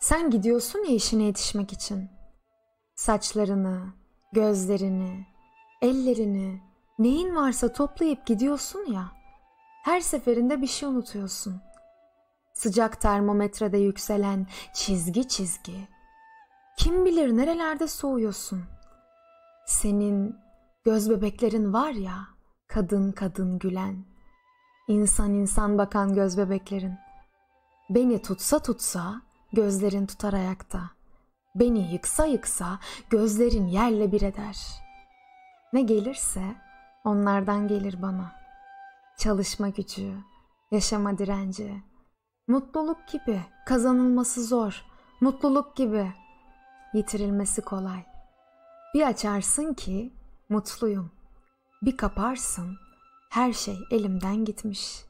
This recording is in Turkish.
Sen gidiyorsun ya işine yetişmek için. Saçlarını, gözlerini, ellerini, neyin varsa toplayıp gidiyorsun ya. Her seferinde bir şey unutuyorsun. Sıcak termometrede yükselen çizgi çizgi. Kim bilir nerelerde soğuyorsun. Senin göz bebeklerin var ya, kadın kadın gülen. İnsan insan bakan göz bebeklerin. Beni tutsa tutsa gözlerin tutar ayakta. Beni yıksa yıksa gözlerin yerle bir eder. Ne gelirse onlardan gelir bana. Çalışma gücü, yaşama direnci, mutluluk gibi kazanılması zor, mutluluk gibi yitirilmesi kolay. Bir açarsın ki mutluyum. Bir kaparsın her şey elimden gitmiş.''